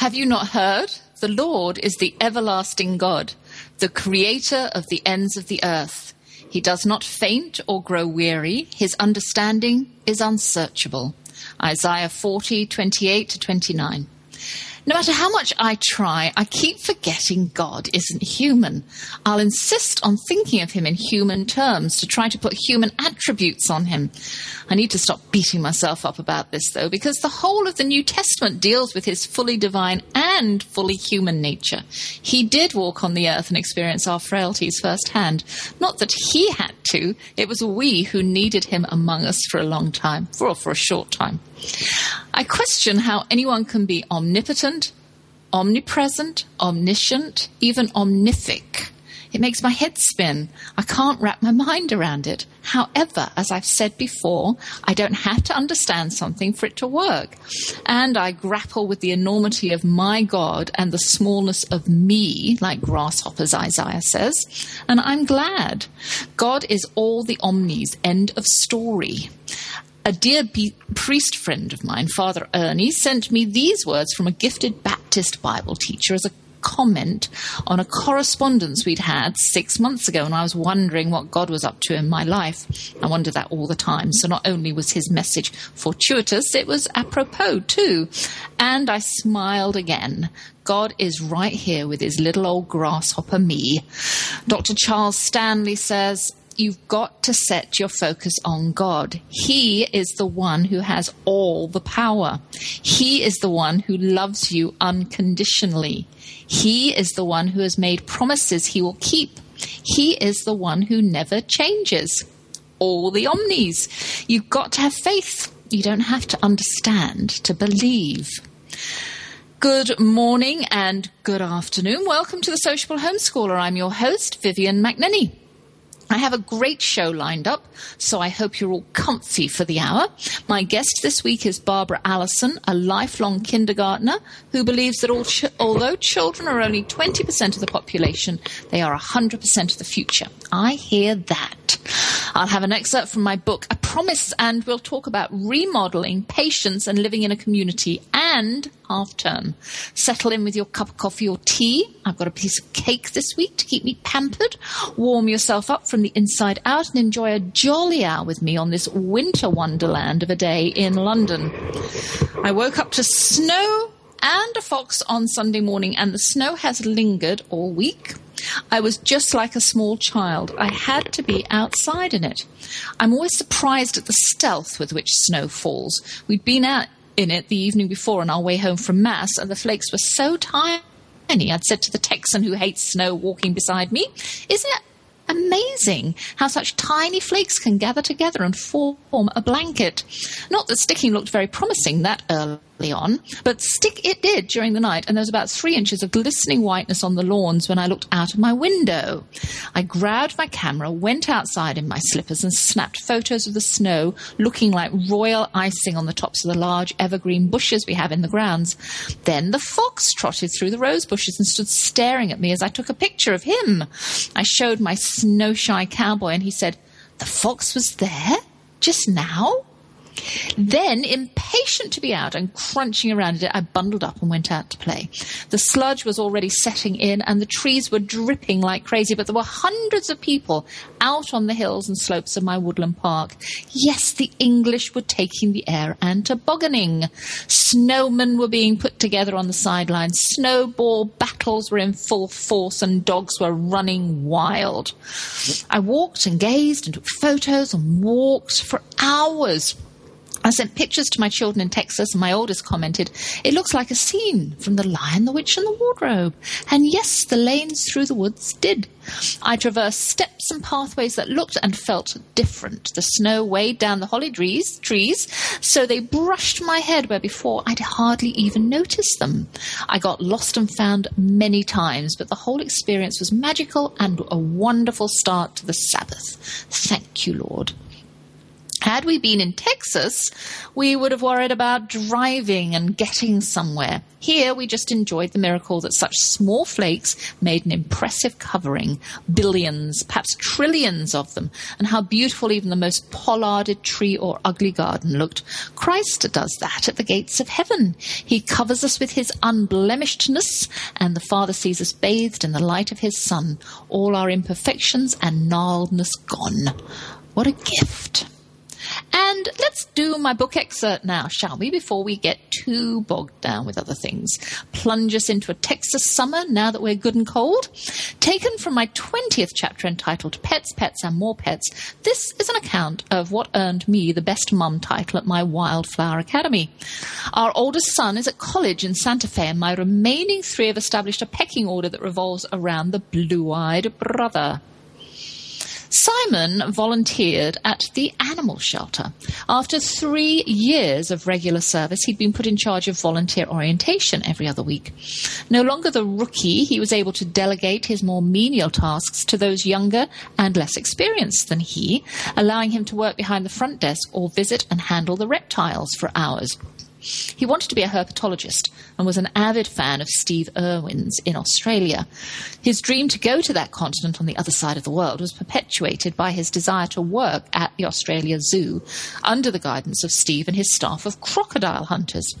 Have you not heard? The Lord is the everlasting God, the creator of the ends of the earth. He does not faint or grow weary. His understanding is unsearchable. Isaiah 40, 28 to 29. No matter how much I try, I keep forgetting God isn't human. I'll insist on thinking of him in human terms to try to put human attributes on him. I need to stop beating myself up about this, though, because the whole of the New Testament deals with his fully divine and fully human nature. He did walk on the earth and experience our frailties firsthand. Not that he had to, it was we who needed him among us for a long time, or for a short time. I question how anyone can be omnipotent, omnipresent, omniscient, even omnific. It makes my head spin. I can't wrap my mind around it. However, as I've said before, I don't have to understand something for it to work. And I grapple with the enormity of my God and the smallness of me, like grasshoppers, Isaiah says. And I'm glad. God is all the omnis. End of story. A dear be- priest friend of mine, Father Ernie, sent me these words from a gifted Baptist Bible teacher as a comment on a correspondence we'd had six months ago, and I was wondering what God was up to in my life. I wonder that all the time. So not only was his message fortuitous, it was apropos too. And I smiled again. God is right here with his little old grasshopper me. Dr. Charles Stanley says, you've got to set your focus on God. He is the one who has all the power. He is the one who loves you unconditionally. He is the one who has made promises he will keep. He is the one who never changes. All the omnis. You've got to have faith. You don't have to understand to believe. Good morning and good afternoon. Welcome to the Sociable Homeschooler. I'm your host, Vivian McNinney. I have a great show lined up, so I hope you're all comfy for the hour. My guest this week is Barbara Allisen, a lifelong kindergartner who believes that ch- although children are only 20% of the population, they are 100% of the future. I hear that. I'll have an excerpt from my book, A Promise, and we'll talk about remodeling, patience, and living in a community and half term. Settle in with your cup of coffee or tea. I've got a piece of cake this week to keep me pampered. Warm yourself up from the inside out and enjoy a jolly hour with me on this winter wonderland of a day in London. I woke up to snow and a fox on Sunday morning, and the snow has lingered all week. I was just like a small child. I had to be outside in it. I'm always surprised at the stealth with which snow falls. We'd been out in it the evening before on our way home from Mass, and the flakes were so tiny. I'd said to the Texan who hates snow walking beside me, Isn't it amazing how such tiny flakes can gather together and form a blanket? Not that sticking looked very promising that early on, but stick it did during the night, and there was about three inches of glistening whiteness on the lawns when I looked out of my window. I grabbed my camera, went outside in my slippers, and snapped photos of the snow looking like royal icing on the tops of the large evergreen bushes we have in the grounds. Then the fox trotted through the rose bushes and stood staring at me as I took a picture of him. I showed my snow shy cowboy, and he said, The fox was there? Just now? Then, impatient to be out and crunching around it, I bundled up and went out to play. The sludge was already setting in and the trees were dripping like crazy, but there were hundreds of people out on the hills and slopes of my woodland park. Yes, the English were taking the air and tobogganing. Snowmen were being put together on the sidelines. Snowball battles were in full force and dogs were running wild. I walked and gazed and took photos and walked for hours I sent pictures to my children in Texas, and my oldest commented, It looks like a scene from The Lion, the Witch, and the Wardrobe. And yes, the lanes through the woods did. I traversed steps and pathways that looked and felt different. The snow weighed down the holly trees, trees, so they brushed my head where before I'd hardly even noticed them. I got lost and found many times, but the whole experience was magical and a wonderful start to the Sabbath. Thank you, Lord. Had we been in Texas, we would have worried about driving and getting somewhere. Here, we just enjoyed the miracle that such small flakes made an impressive covering, billions, perhaps trillions of them, and how beautiful even the most pollarded tree or ugly garden looked. Christ does that at the gates of heaven. He covers us with his unblemishedness, and the Father sees us bathed in the light of his Son, all our imperfections and gnarledness gone. What a gift! And let's do my book excerpt now, shall we, before we get too bogged down with other things. Plunge us into a Texas summer now that we're good and cold. Taken from my 20th chapter entitled Pets, Pets, and More Pets, this is an account of what earned me the best mum title at my Wildflower Academy. Our oldest son is at college in Santa Fe, and my remaining three have established a pecking order that revolves around the blue eyed brother. Simon volunteered at the animal shelter. After three years of regular service, he'd been put in charge of volunteer orientation every other week. No longer the rookie, he was able to delegate his more menial tasks to those younger and less experienced than he, allowing him to work behind the front desk or visit and handle the reptiles for hours. He wanted to be a herpetologist and was an avid fan of Steve Irwin's in Australia. His dream to go to that continent on the other side of the world was perpetuated by his desire to work at the Australia Zoo under the guidance of Steve and his staff of crocodile hunters.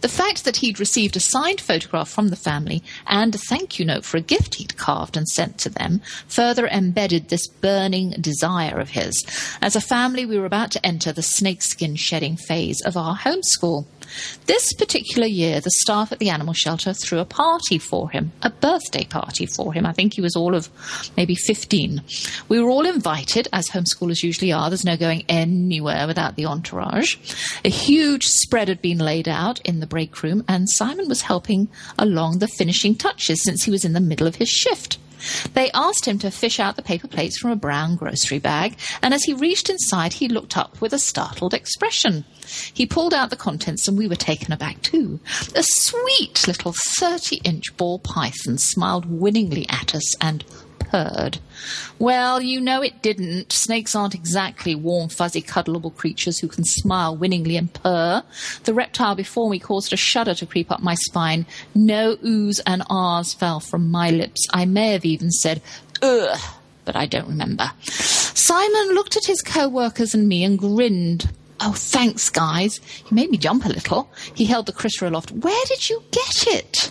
The fact that he'd received a signed photograph from the family and a thank you note for a gift he'd carved and sent to them further embedded this burning desire of his. As a family, we were about to enter the snakeskin shedding phase of our homeschool. This particular year, the staff at the animal shelter threw a party for him, a birthday party for him. I think he was all of maybe 15. We were all invited, as homeschoolers usually are. There's no going anywhere without the entourage. A huge spread had been laid out in the break room, and Simon was helping along the finishing touches since he was in the middle of his shift. They asked him to fish out the paper plates from a brown grocery bag, and as he reached inside, he looked up with a startled expression. He pulled out the contents, and we were taken aback too. A sweet little 30 inch ball python smiled winningly at us and purred. Well, you know it didn't. Snakes aren't exactly warm, fuzzy, cuddleable creatures who can smile winningly and purr. The reptile before me caused a shudder to creep up my spine. No oohs and ahs fell from my lips. I may have even said, ugh, but I don't remember. Simon looked at his co-workers and me and grinned. Oh, thanks, guys. He made me jump a little. He held the critter aloft. Where did you get it?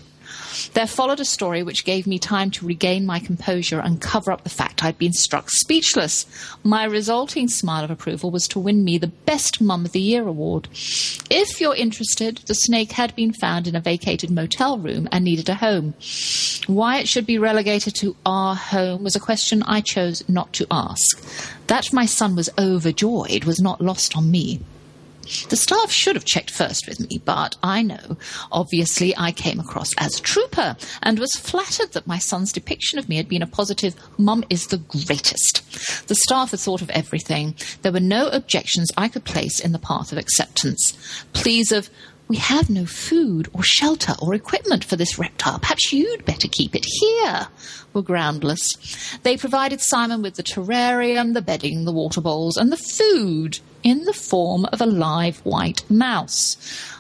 There followed a story which gave me time to regain my composure and cover up the fact I'd been struck speechless. My resulting smile of approval was to win me the Best Mum of the Year award. If you're interested, the snake had been found in a vacated motel room and needed a home. Why it should be relegated to our home was a question I chose not to ask. That my son was overjoyed was not lost on me. The staff should have checked first with me, but I know. Obviously, I came across as a trooper and was flattered that my son's depiction of me had been a positive, Mum is the greatest. The staff had thought of everything. There were no objections I could place in the path of acceptance. Pleas of, we have no food or shelter or equipment for this reptile. Perhaps you'd better keep it here. Were groundless. They provided Simon with the terrarium, the bedding, the water bowls, and the food in the form of a live white mouse.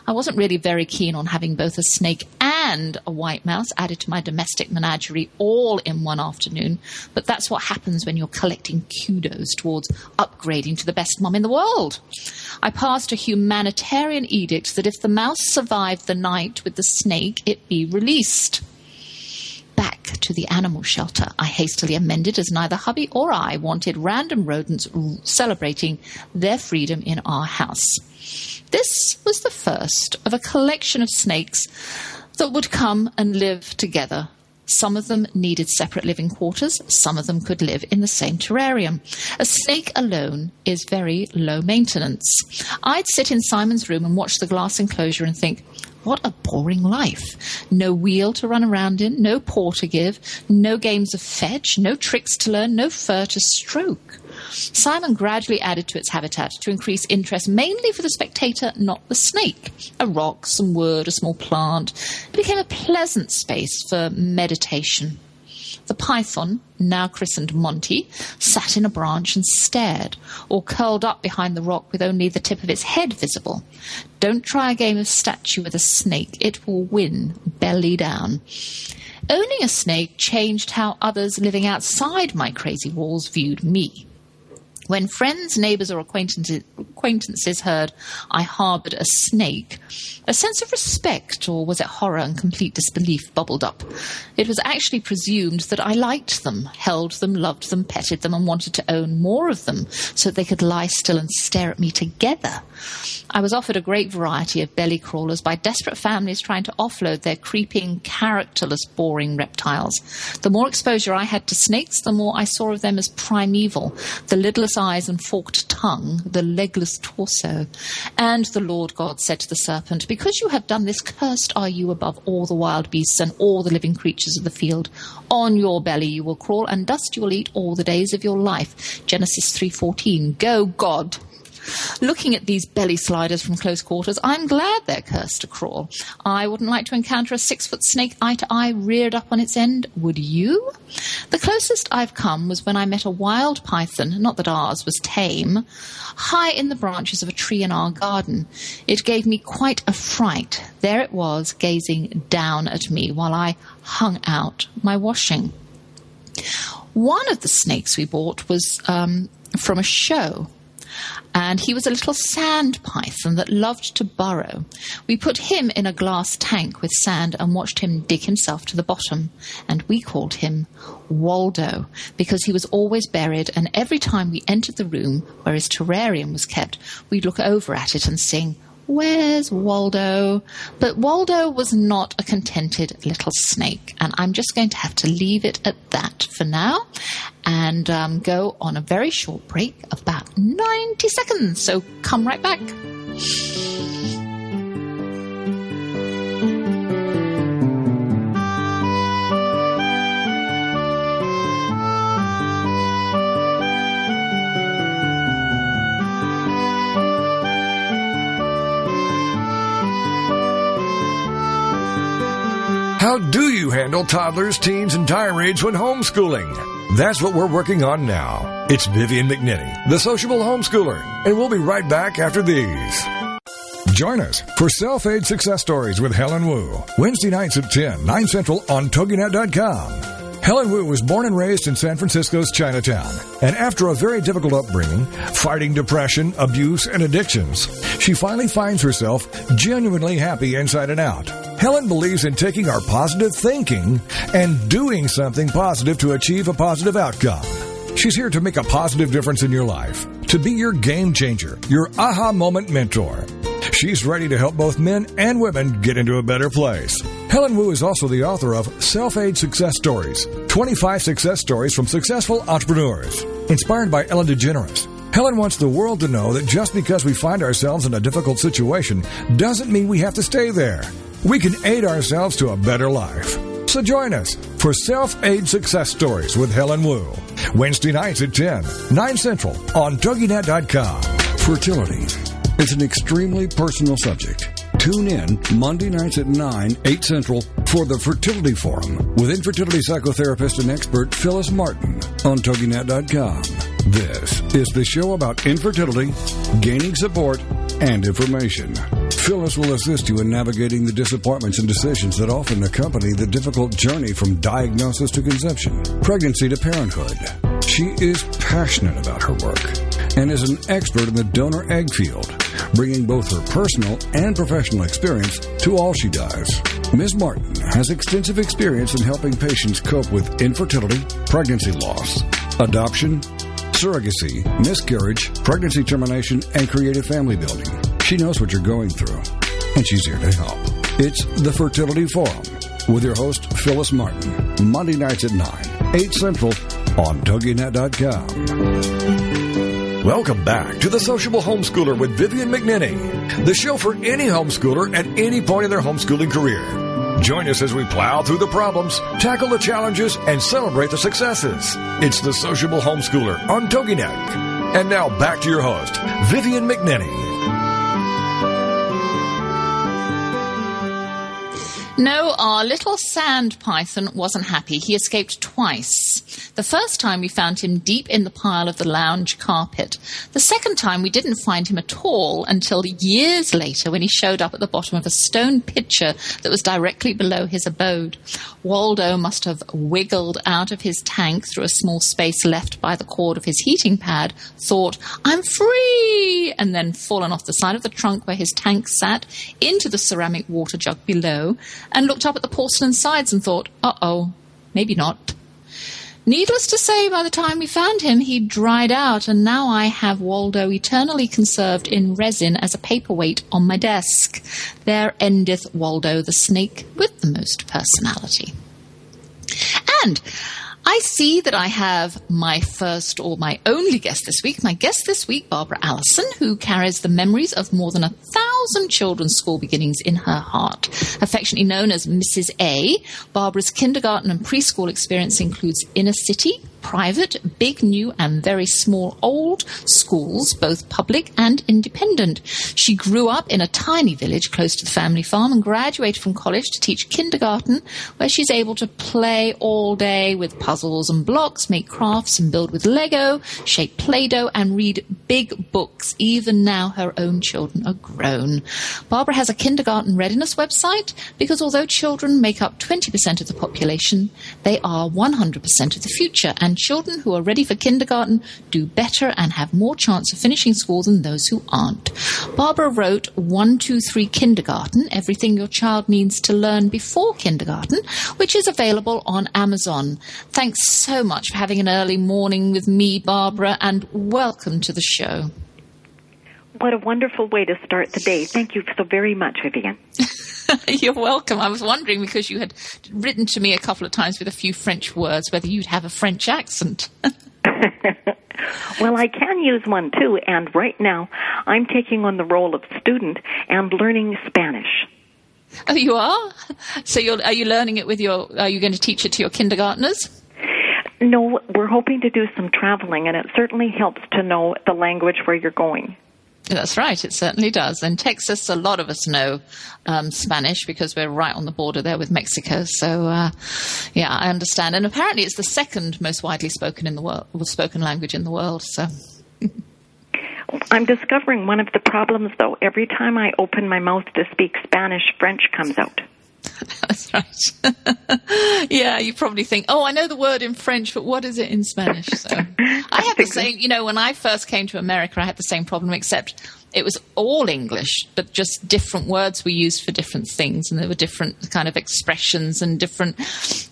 I wasn't really very keen on having both a snake and a white mouse added to my domestic menagerie all in one afternoon. But that's what happens when you're collecting kudos towards upgrading to the best mum in the world. I passed a humanitarian edict that if the mouse survived the night with the snake, it be released back to the animal shelter. I hastily amended as neither hubby or I wanted random rodents celebrating their freedom in our house. This was the first of a collection of snakes that would come and live together. Some of them needed separate living quarters, some of them could live in the same terrarium. A snake alone is very low maintenance. I'd sit in Simon's room and watch the glass enclosure and think, what a boring life. No wheel to run around in, no paw to give, no games of fetch, no tricks to learn, no fur to stroke. Simon gradually added to its habitat to increase interest mainly for the spectator, not the snake. A rock, some wood, a small plant. It became a pleasant space for meditation. The python, now christened Monty, sat in a branch and stared, or curled up behind the rock with only the tip of its head visible. Don't try a game of statue with a snake, it will win, belly down. Owning a snake changed how others living outside my crazy walls viewed me. When friends, neighbours, or acquaintances, heard I harboured a snake, a sense of respect, or was it horror and complete disbelief, bubbled up. It was actually presumed that I liked them, held them, loved them, petted them, and wanted to own more of them so that they could lie still and stare at me together. I was offered a great variety of belly crawlers by desperate families trying to offload their creeping, characterless, boring reptiles. The more exposure I had to snakes, the more I saw of them as primeval, the lidless eyes and forked tongue, the legless torso. And the Lord God said to the serpent, Because you have done this, cursed are you above all the wild beasts and all the living creatures of the field. On your belly you will crawl, and dust you will eat all the days of your life. Genesis 3.14. Go, God. Looking at these belly sliders from close quarters, I'm glad they're cursed to crawl. I wouldn't like to encounter a six foot snake eye to eye reared up on its end, would you? The closest I've come was when I met a wild python, not that ours was tame, high in the branches of a tree in our garden. It gave me quite a fright. There it was, gazing down at me while I hung out my washing. One of the snakes we bought was um, from a show and he was a little sand python that loved to burrow. We put him in a glass tank with sand and watched him dig himself to the bottom, and we called him Waldo because he was always buried, and every time we entered the room where his terrarium was kept, we'd look over at it and sing, Where's Waldo? But Waldo was not a contented little snake, and I'm just going to have to leave it at that for now and um, go on a very short break of about 90 seconds. So come right back. How do you handle toddlers, teens, and tirades when homeschooling? That's what we're working on now. It's Vivian McNinney, the sociable homeschooler, and we'll be right back after these. Join us for Self Aid Success Stories with Helen Wu, Wednesday nights at 10, 9 Central on TogiNet.com. Helen Wu was born and raised in San Francisco's Chinatown, and after a very difficult upbringing, fighting depression, abuse, and addictions, she finally finds herself genuinely happy inside and out. Helen believes in taking our positive thinking and doing something positive to achieve a positive outcome. She's here to make a positive difference in your life, to be your game changer, your aha moment mentor. She's ready to help both men and women get into a better place. Helen Wu is also the author of Self Aid Success Stories 25 Success Stories from Successful Entrepreneurs, inspired by Ellen DeGeneres. Helen wants the world to know that just because we find ourselves in a difficult situation doesn't mean we have to stay there. We can aid ourselves to a better life. So join us for Self Aid Success Stories with Helen Wu. Wednesday nights at 10, 9 Central on TogiNet.com. Fertility. It's an extremely personal subject. Tune in Monday nights at 9, 8 Central for the Fertility Forum with infertility psychotherapist and expert Phyllis Martin on TogiNet.com. This is the show about infertility, gaining support, and information. Phyllis will assist you in navigating the disappointments and decisions that often accompany the difficult journey from diagnosis to conception, pregnancy to parenthood. She is passionate about her work and is an expert in the donor egg field, bringing both her personal and professional experience to all she does. Ms. Martin has extensive experience in helping patients cope with infertility, pregnancy loss, adoption, surrogacy, miscarriage, pregnancy termination, and creative family building. She knows what you're going through, and she's here to help. It's the Fertility Forum with your host, Phyllis Martin, Monday nights at 9, 8 Central on TogiNet.com. Welcome back to The Sociable Homeschooler with Vivian McNinney, the show for any homeschooler at any point in their homeschooling career. Join us as we plow through the problems, tackle the challenges, and celebrate the successes. It's The Sociable Homeschooler on TogiNet. And now back to your host, Vivian McNinney. No, our little sand python wasn't happy. He escaped twice. The first time we found him deep in the pile of the lounge carpet. The second time we didn't find him at all until years later when he showed up at the bottom of a stone pitcher that was directly below his abode. Waldo must have wiggled out of his tank through a small space left by the cord of his heating pad, thought, I'm free, and then fallen off the side of the trunk where his tank sat into the ceramic water jug below and looked up at the porcelain sides and thought, uh oh, maybe not. Needless to say, by the time we found him, he'd dried out, and now I have Waldo eternally conserved in resin as a paperweight on my desk. There endeth Waldo the snake with the most personality. And I see that I have my first or my only guest this week. My guest this week, Barbara Allisen, who carries the memories of more than a thousand children's school beginnings in her heart. Affectionately known as Mrs. A, Barbara's kindergarten and preschool experience includes inner city, private, big, new, and very small old schools, both public and independent. She grew up in a tiny village close to the family farm and graduated from college to teach kindergarten, where she's able to play all day with puzzles and blocks, make crafts and build with Lego, shape Play Doh, and read big books, even now her own children are grown. Barbara has a kindergarten readiness website because although children make up 20% of the population, they are 100% of the future. And children who are ready for kindergarten do better and have more chance of finishing school than those who aren't. Barbara wrote 123 Kindergarten, Everything Your Child Needs to Learn Before Kindergarten, which is available on Amazon. Thanks so much for having an early morning with me, Barbara, and welcome to the show. What a wonderful way to start the day. Thank you so very much, Vivian. You're welcome. I was wondering because you had written to me a couple of times with a few French words whether you'd have a French accent. well, I can use one too, and right now I'm taking on the role of student and learning Spanish. Oh, you are? So you're, are you learning it with your, are you going to teach it to your kindergartners? No, we're hoping to do some traveling, and it certainly helps to know the language where you're going. That's right, it certainly does. In Texas, a lot of us know um, Spanish because we're right on the border there with Mexico. So, uh, yeah, I understand. And apparently, it's the second most widely spoken in the world, spoken language in the world. So. I'm discovering one of the problems, though. Every time I open my mouth to speak Spanish, French comes out. That's right. yeah, you probably think, oh, I know the word in French, but what is it in Spanish? So I had the same, you know, when I first came to America, I had the same problem, except it was all English, but just different words were used for different things, and there were different kind of expressions and different,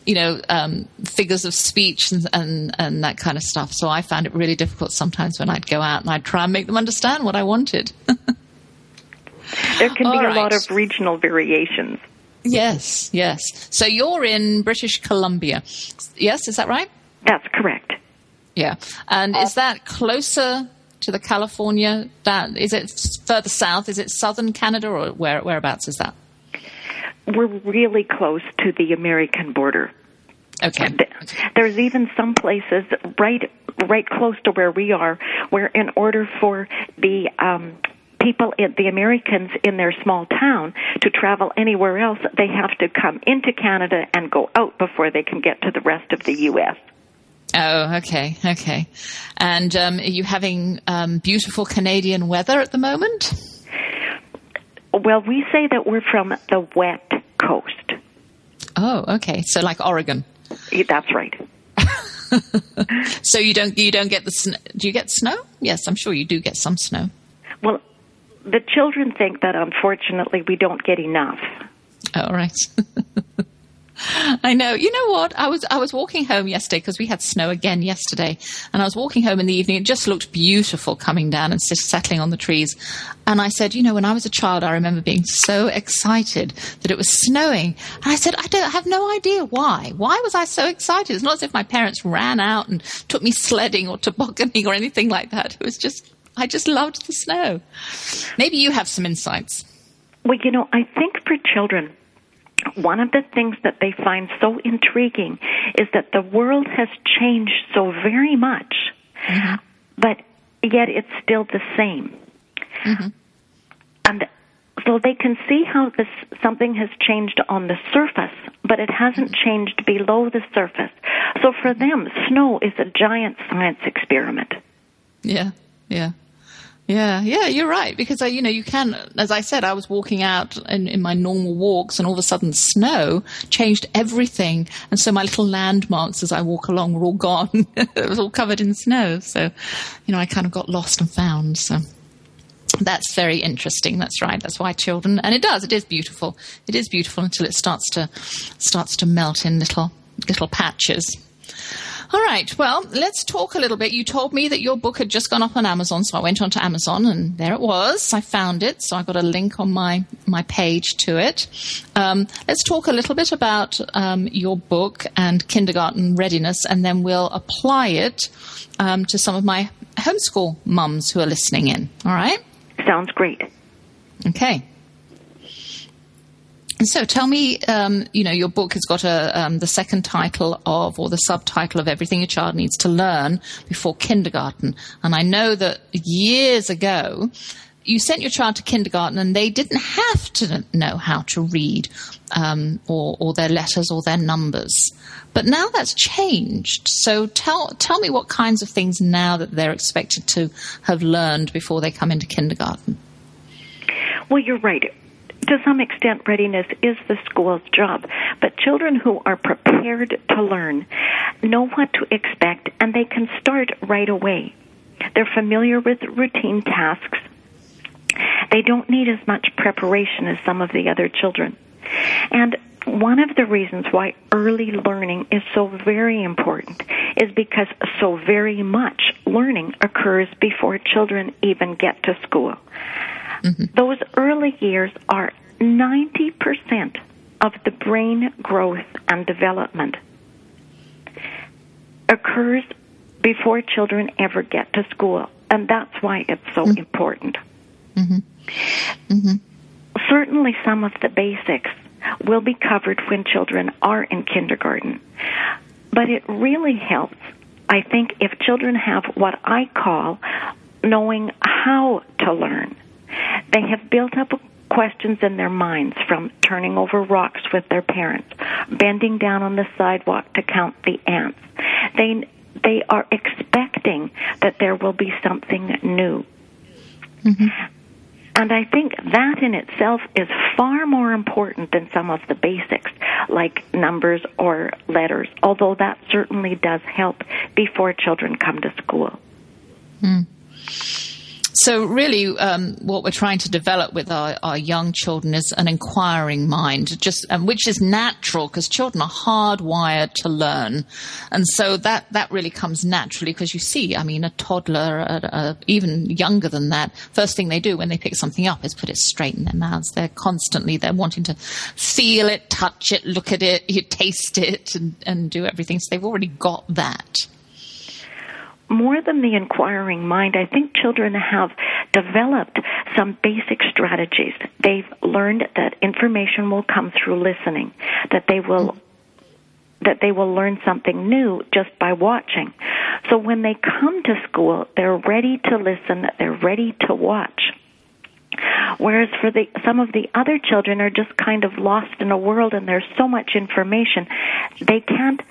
you know, um, figures of speech and, and, and that kind of stuff. So I found it really difficult sometimes when I'd go out and I'd try and make them understand what I wanted. there can be a lot of regional variations. Yes, yes. So you're in British Columbia. Yes, is that right? That's correct. Yeah. And is that closer to the California? That is it further south? Is it southern Canada or where whereabouts is that? We're really close to the American border. Okay. There's even some places right right close to where we are where in order for the um people, the Americans in their small town, to travel anywhere else, they have to come into Canada and go out before they can get to the rest of the U.S. Oh, okay, okay. And um, are you having um, beautiful Canadian weather at the moment? Well, we say that we're from the wet coast. Oh, okay. So like Oregon. That's right. so you don't you don't get the sn- do you get snow? Yes, I'm sure you do get some snow. Well, the children think that unfortunately we don't get enough. All right. I know. You know what? I was I was walking home yesterday because we had snow again yesterday, and I was walking home in the evening. It just looked beautiful coming down and settling on the trees. And I said, you know, when I was a child, I remember being so excited that it was snowing. And I said, I don't I have no idea why. Why was I so excited? It's not as if my parents ran out and took me sledding or tobogganing or anything like that. It was just I just loved the snow. Maybe you have some insights. Well, you know, I think for children one of the things that they find so intriguing is that the world has changed so very much, mm-hmm. but yet it's still the same. Mm-hmm. And so they can see how this something has changed on the surface, but it hasn't mm-hmm. changed below the surface. So for them, snow is a giant science experiment. Yeah, yeah. Yeah, yeah, you're right. Because, I, you know, you can, as I said, I was walking out in, in my normal walks and all of a sudden snow changed everything. And so my little landmarks as I walk along were all gone. it was all covered in snow. So, you know, I kind of got lost and found. So that's very interesting. That's right. That's why children, and it does, it is beautiful. It is beautiful until it starts to, starts to melt in little, little patches. All right. Well, let's talk a little bit. You told me that your book had just gone up on Amazon, so I went onto Amazon and there it was. I found it, so I got a link on my my page to it. Um, let's talk a little bit about um, your book and kindergarten readiness, and then we'll apply it um, to some of my homeschool mums who are listening in. All right. Sounds great. Okay. So tell me, um, you know, your book has got a, um, the second title of, or the subtitle of Everything a Child Needs to Learn Before Kindergarten. And I know that years ago, you sent your child to kindergarten and they didn't have to know how to read um, or, or their letters or their numbers. But now that's changed. So tell, tell me what kinds of things now that they're expected to have learned before they come into kindergarten. Well, you're right to some extent, readiness is the school's job. But children who are prepared to learn know what to expect and they can start right away. They're familiar with routine tasks. They don't need as much preparation as some of the other children. And one of the reasons why early learning is so very important is because so very much learning occurs before children even get to school. Mm-hmm. Those early years are 90% of the brain growth and development occurs before children ever get to school. And that's why it's so mm-hmm. important. Mm-hmm. Mm-hmm. Certainly, some of the basics will be covered when children are in kindergarten. But it really helps, I think, if children have what I call knowing how to learn. They have built up questions in their minds from turning over rocks with their parents, bending down on the sidewalk to count the ants. They they are expecting that there will be something new. Mm-hmm. And I think that in itself is far more important than some of the basics, like numbers or letters, although that certainly does help before children come to school. Mm. So, really, um, what we're trying to develop with our, our young children is an inquiring mind, just um, which is natural because children are hardwired to learn, and so that that really comes naturally because you see, I mean, a toddler, uh, uh, even younger than that, first thing they do when they pick something up is put it straight in their mouths. They're constantly they're wanting to feel it, touch it, look at it, you taste it, and, and do everything. So they've already got that more than the inquiring mind, I think children have developed some basic strategies. They've learned that information will come through listening, that they will that they will learn something new just by watching. So when they come to school, they're ready to listen, they're ready to watch. Whereas for the some of the other children are just kind of lost in a world and there's so much information, they can't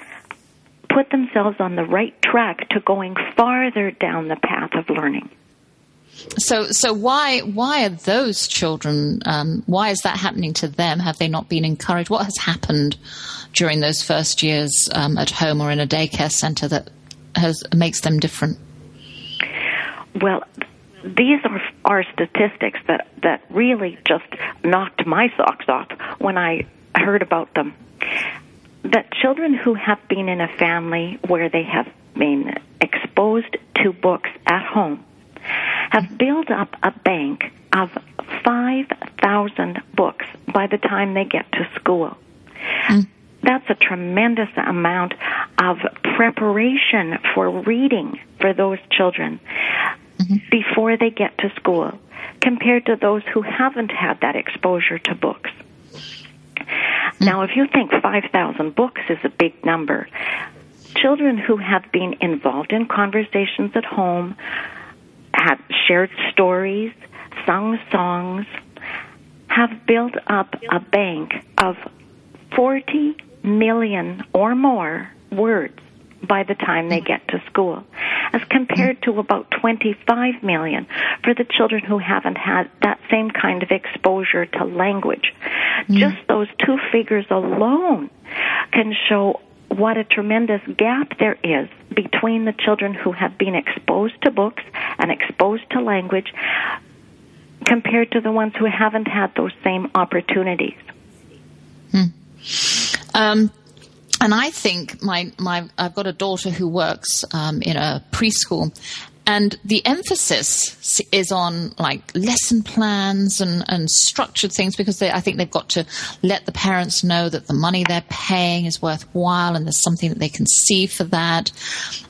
put themselves on the right track to going farther down the path of learning. So, so why why are those children? Um, why is that happening to them? Have they not been encouraged? What has happened during those first years um, at home or in a daycare center that has makes them different? Well, these are are statistics that that really just knocked my socks off when I heard about them. That children who have been in a family where they have been exposed to books at home have built up a bank of 5,000 books by the time they get to school. Mm. That's a tremendous amount of preparation for reading for those children mm-hmm. before they get to school compared to those who haven't had that exposure to books. Mm-hmm. Now, if you think 5,000 books is a big number, children who have been involved in conversations at home, have shared stories, sung songs, have built up a bank of 40 million or more words by the time they get to school, as compared to about 25 million for the children who haven't had that same kind of exposure to language. Mm. Just those two figures alone can show what a tremendous gap there is between the children who have been exposed to books and exposed to language compared to the ones who haven't had those same opportunities. Hmm. Um, and I think my, my I've got a daughter who works um, in a preschool, and the emphasis is on like lesson plans and, and structured things because they, I think they've got to let the parents know that the money they're paying is worthwhile and there's something that they can see for that.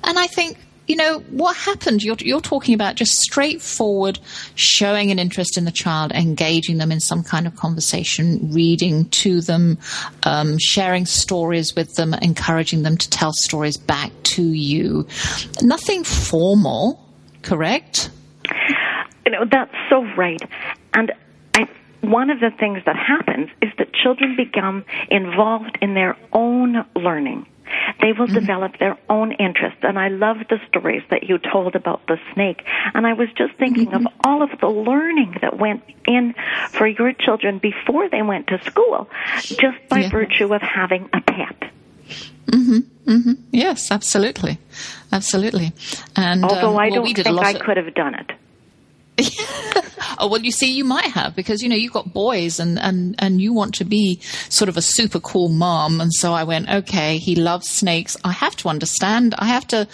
And I think you know, what happened? You're, you're talking about just straightforward showing an interest in the child, engaging them in some kind of conversation, reading to them, um, sharing stories with them, encouraging them to tell stories back to you. Nothing formal, correct? You know, that's so right. And I, one of the things that happens is that children become involved in their own learning. They will mm-hmm. develop their own interests. And I love the stories that you told about the snake. And I was just thinking mm-hmm. of all of the learning that went in for your children before they went to school, just by yeah. virtue of having a pet. Mm-hmm. Mm-hmm. Yes, absolutely, absolutely. And although um, I don't think I of... could have done it. oh well, you see, you might have because you know you've got boys and and and you want to be sort of a super cool mom, and so I went, okay, he loves snakes. I have to understand. I have to.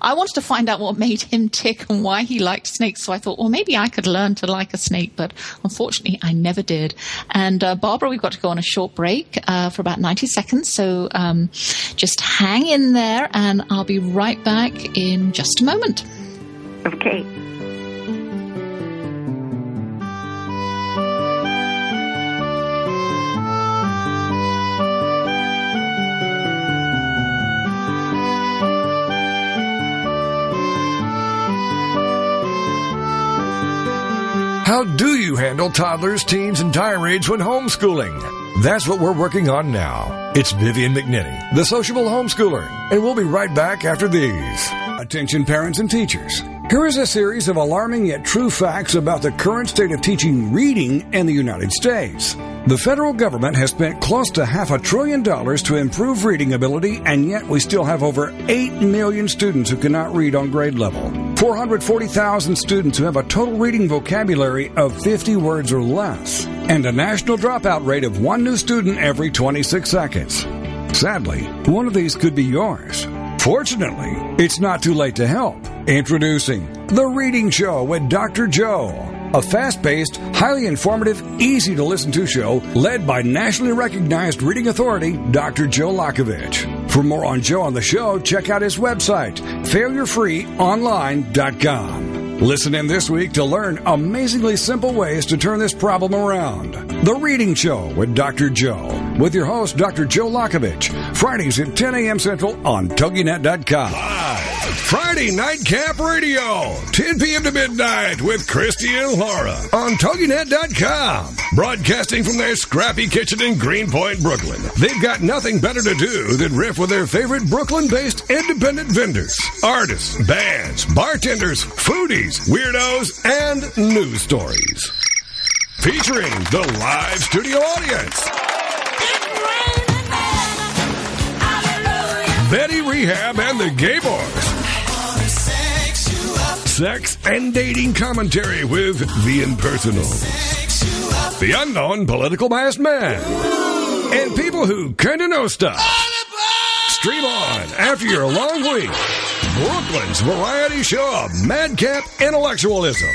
I wanted to find out what made him tick and why he liked snakes. So I thought, well, maybe I could learn to like a snake, but unfortunately, I never did. And uh, Barbara, we've got to go on a short break uh, for about ninety seconds, so um, just hang in there, and I'll be right back in just a moment. Okay. How do you handle toddlers, teens, and tirades when homeschooling? That's what we're working on now. It's Vivian McNinney, the sociable homeschooler, and we'll be right back after these. Attention parents and teachers. Here is a series of alarming yet true facts about the current state of teaching reading in the United States. The federal government has spent close to half a trillion dollars to improve reading ability, and yet we still have over 8 million students who cannot read on grade level. 440,000 students who have a total reading vocabulary of 50 words or less, and a national dropout rate of one new student every 26 seconds. Sadly, one of these could be yours. Fortunately, it's not too late to help. Introducing The Reading Show with Dr. Joe, a fast paced, highly informative, easy to listen to show led by nationally recognized reading authority Dr. Joe Lockavitch. For more on Joe on the show, check out his website, failurefreeonline.com. Listen in this week to learn amazingly simple ways to turn this problem around. The Reading Show with Dr. Joe, with your host, Dr. Joe Lockavitch, Fridays at 10 a.m. Central on TogiNet.com. Friday Friday Nightcap Radio, 10 p.m. to midnight with Christy and Laura on TogiNet.com. Broadcasting from their scrappy kitchen in Greenpoint, Brooklyn. They've got nothing better to do than riff with their favorite Brooklyn based independent vendors, artists, bands, bartenders, foodies, weirdos, and news stories. Featuring the live studio audience. Betty Rehab and the Gay Boys. Sex and dating commentary with the impersonal, The unknown political masked man. And people who kind of know stuff. Stream on after your long week. Brooklyn's variety show of madcap intellectualism.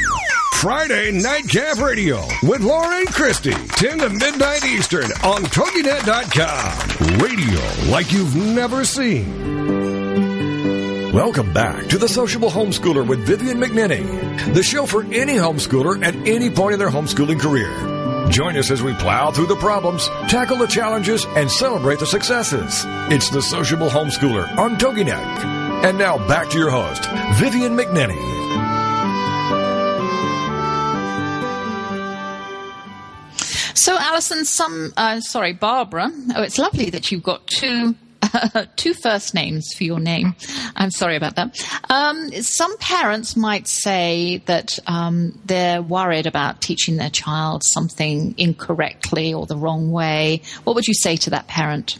Friday Nightcap Radio with Lauren Christie, 10 to midnight Eastern on TogiNet.com. Radio like you've never seen. Welcome back to The Sociable Homeschooler with Vivian McNinney, the show for any homeschooler at any point in their homeschooling career. Join us as we plow through the problems, tackle the challenges, and celebrate the successes. It's The Sociable Homeschooler on TogiNet. And now back to your host, Vivian McNinney. So, Alison, some uh, sorry, Barbara. Oh, it's lovely that you've got two uh, two first names for your name. I'm sorry about that. Um, some parents might say that um, they're worried about teaching their child something incorrectly or the wrong way. What would you say to that parent?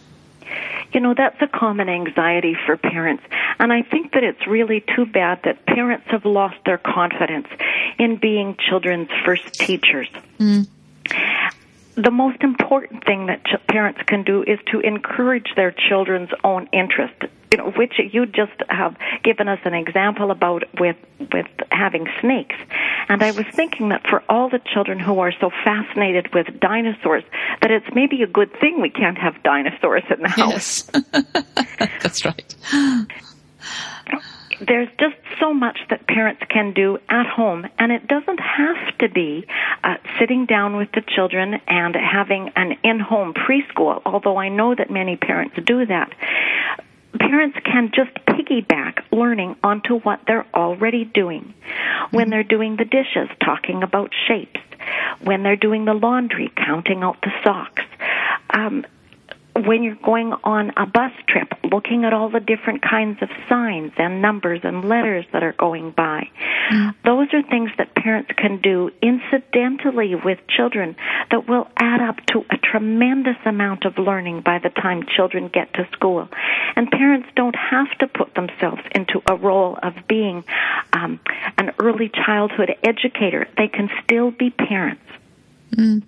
You know, that's a common anxiety for parents. And I think that it's really too bad that parents have lost their confidence in being children's first teachers. Mm the most important thing that ch- parents can do is to encourage their children's own interest you know which you just have given us an example about with with having snakes. And i was thinking that for all the children who are so fascinated with dinosaurs that it's maybe a good thing we can't have dinosaurs in the house. Yes. that's right there's just so much that parents can do at home, and it doesn't have to be uh, sitting down with the children and having an in home preschool, although I know that many parents do that. Parents can just piggyback learning onto what they're already doing. When they're doing the dishes, talking about shapes. When they're doing the laundry, counting out the socks. Um, when you're going on a bus trip, looking at all the different kinds of signs and numbers and letters that are going by. Mm. Those are things that parents can do incidentally with children that will add up to a tremendous amount of learning by the time children get to school. And parents don't have to put themselves into a role of being um, an early childhood educator. They can still be parents. Mm.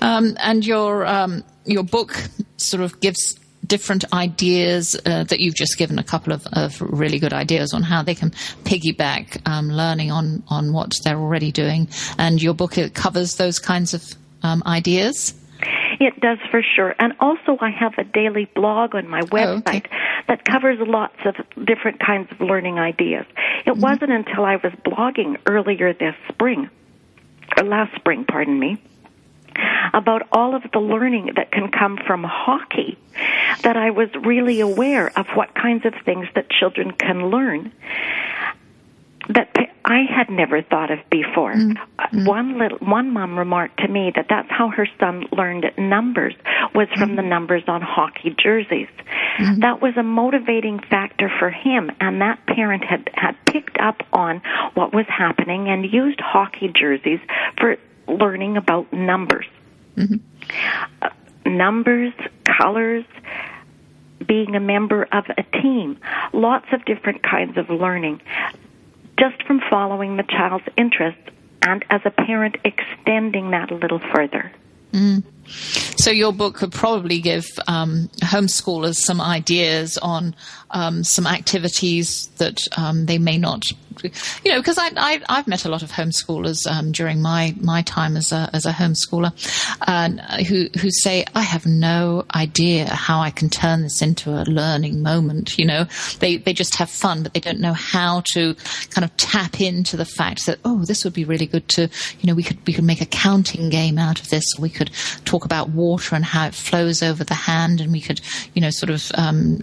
Um, and your um, your book sort of gives different ideas uh, that you've just given a couple of, of, really good ideas on how they can piggyback um, learning on on what they're already doing. And your book it covers those kinds of um, ideas. It does for sure. And also, I have a daily blog on my website oh, okay. that covers lots of different kinds of learning ideas. It mm-hmm. wasn't until I was blogging earlier this spring, or last spring, pardon me, about all of the learning that can come from hockey that I was really aware of what kinds of things that children can learn that I had never thought of before. Mm-hmm. One little one mom remarked to me that that's how her son learned numbers was from mm-hmm. the numbers on hockey jerseys. Mm-hmm. That was a motivating factor for him, and that parent had had picked up on what was happening and used hockey jerseys for learning about numbers. Mm-hmm. Uh, numbers, colors, being a member of a team, lots of different kinds of learning just from following the child's interests and as a parent extending that a little further. Mm. So your book could probably give um, homeschoolers some ideas on um, some activities that um, they may not you know, because I, I, have met a lot of homeschoolers um, during my, my time as a, as a homeschooler uh, who, who say, I have no idea how I can turn this into a learning moment. You know, they, they just have fun, but they don't know how to kind of tap into the fact that, oh, this would be really good to, you know, we could, we could make a counting game out of this. We could talk about water and how it flows over the hand, and we could, you know, sort of um,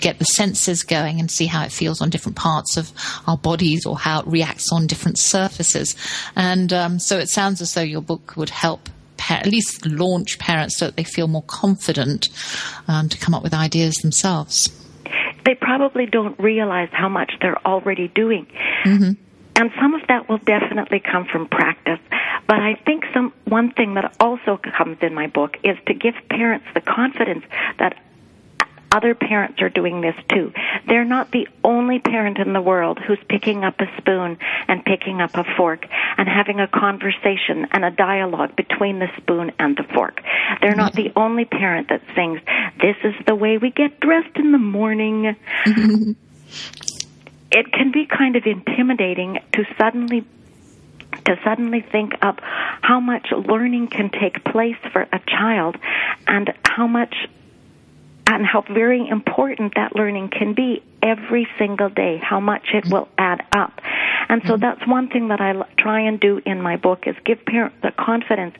get the senses going and see how it feels on different parts of our bodies or how it reacts on different surfaces. And um, so it sounds as though your book would help at least launch parents so that they feel more confident um, to come up with ideas themselves. They probably don't realize how much they're already doing. Mm-hmm. And some of that will definitely come from practice. But I think some one thing that also comes in my book is to give parents the confidence that other parents are doing this too. They're not the only parent in the world who's picking up a spoon and picking up a fork and having a conversation and a dialogue between the spoon and the fork. They're not the only parent that sings, This is the way we get dressed in the morning. it can be kind of intimidating to suddenly to suddenly think up how much learning can take place for a child and how much and how very important that learning can be every single day, how much it will add up. And so mm-hmm. that's one thing that I try and do in my book is give parents the confidence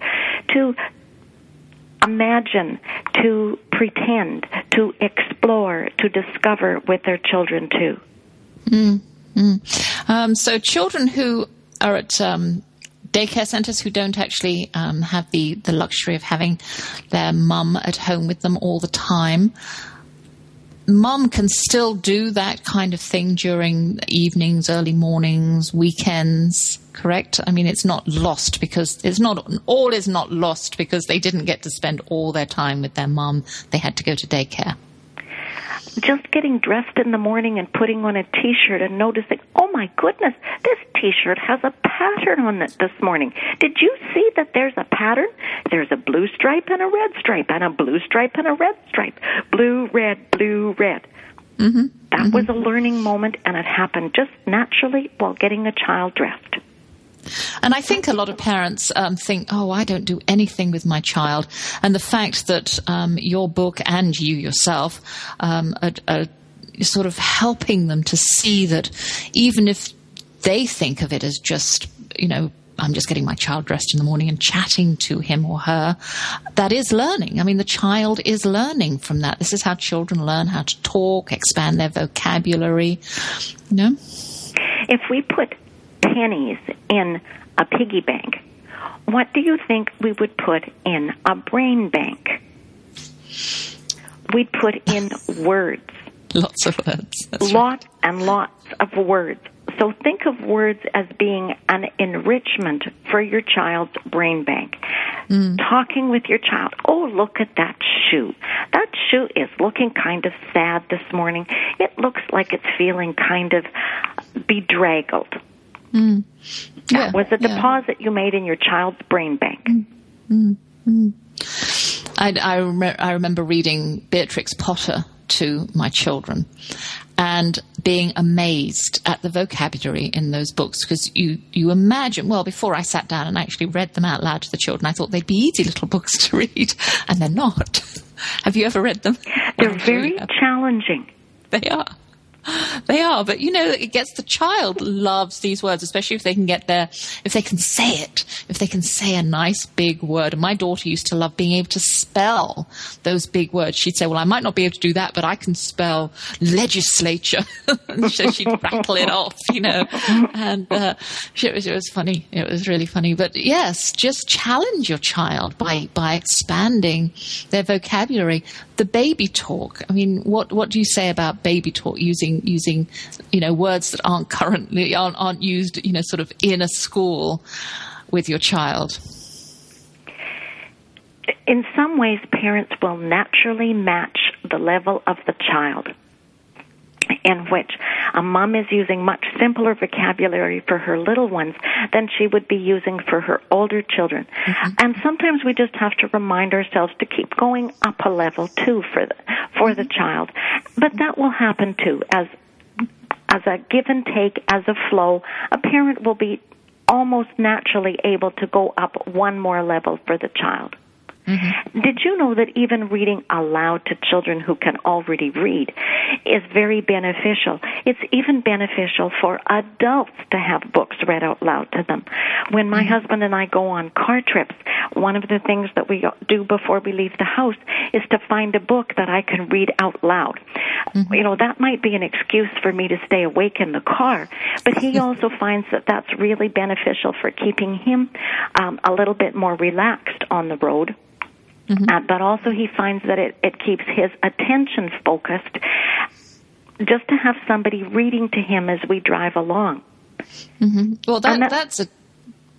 to imagine, to pretend, to explore, to discover with their children too. Mm-hmm. Um, so children who are at um, daycare centres who don't actually um, have the, the luxury of having their mum at home with them all the time. Mum can still do that kind of thing during evenings, early mornings, weekends, correct? I mean, it's not lost because it's not, all is not lost because they didn't get to spend all their time with their mum. They had to go to daycare just getting dressed in the morning and putting on a t-shirt and noticing, oh my goodness, this t-shirt has a pattern on it this morning. Did you see that there's a pattern? There's a blue stripe and a red stripe and a blue stripe and a red stripe. Blue, red, blue, red. Mm-hmm. That mm-hmm. was a learning moment and it happened just naturally while getting a child dressed. And I think a lot of parents um, think, oh, I don't do anything with my child. And the fact that um, your book and you yourself um, are, are sort of helping them to see that even if they think of it as just, you know, I'm just getting my child dressed in the morning and chatting to him or her. That is learning. I mean, the child is learning from that. This is how children learn how to talk, expand their vocabulary. You know? If we put pennies in a piggy bank, what do you think we would put in a brain bank? We'd put in words. Lots of words. That's lot right. and lots of words. So think of words as being an enrichment for your child's brain bank. Mm. Talking with your child. Oh, look at that shoe. That shoe is looking kind of sad this morning. It looks like it's feeling kind of bedraggled. Mm. Yeah, was a deposit yeah. you made in your child's brain bank. Mm. Mm. I, I, rem- I remember reading Beatrix Potter to my children and being amazed at the vocabulary in those books because you, you imagine, well, before I sat down and actually read them out loud to the children, I thought they'd be easy little books to read, and they're not. Have you ever read them? They're very challenging. They are. they are, but you know, it gets the child loves these words, especially if they can get there, if they can say it, if they can say a nice big word. And my daughter used to love being able to spell those big words. She'd say, well, I might not be able to do that, but I can spell legislature. so she'd rattle it off, you know, and, uh, it was, it was funny. It was really funny. But yes, just challenge your child by, by expanding their vocabulary. The baby talk. I mean, what, what do you say about baby talk using using you know words that aren't currently aren't, aren't used you know sort of in a school with your child in some ways parents will naturally match the level of the child in which a mom is using much simpler vocabulary for her little ones than she would be using for her older children. Mm-hmm. And sometimes we just have to remind ourselves to keep going up a level too for the, for mm-hmm. the child. But that will happen too as as a give and take, as a flow. A parent will be almost naturally able to go up one more level for the child. Mm-hmm. Did you know that even reading aloud to children who can already read is very beneficial? It's even beneficial for adults to have books read out loud to them. When my mm-hmm. husband and I go on car trips, one of the things that we do before we leave the house is to find a book that I can read out loud. Mm-hmm. You know, that might be an excuse for me to stay awake in the car, but he also finds that that's really beneficial for keeping him um, a little bit more relaxed on the road. Mm-hmm. Uh, but also he finds that it, it keeps his attention focused just to have somebody reading to him as we drive along. Mm-hmm. Well, that, that, that's a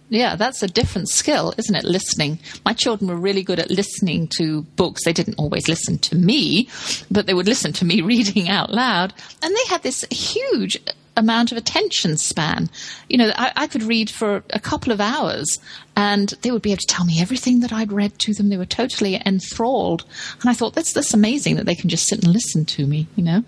yeah, that's a different skill, isn't it? Listening. My children were really good at listening to books. They didn't always listen to me, but they would listen to me reading out loud. And they had this huge amount of attention span. You know, I, I, could read for a couple of hours and they would be able to tell me everything that I'd read to them. They were totally enthralled. And I thought, that's, that's amazing that they can just sit and listen to me, you know?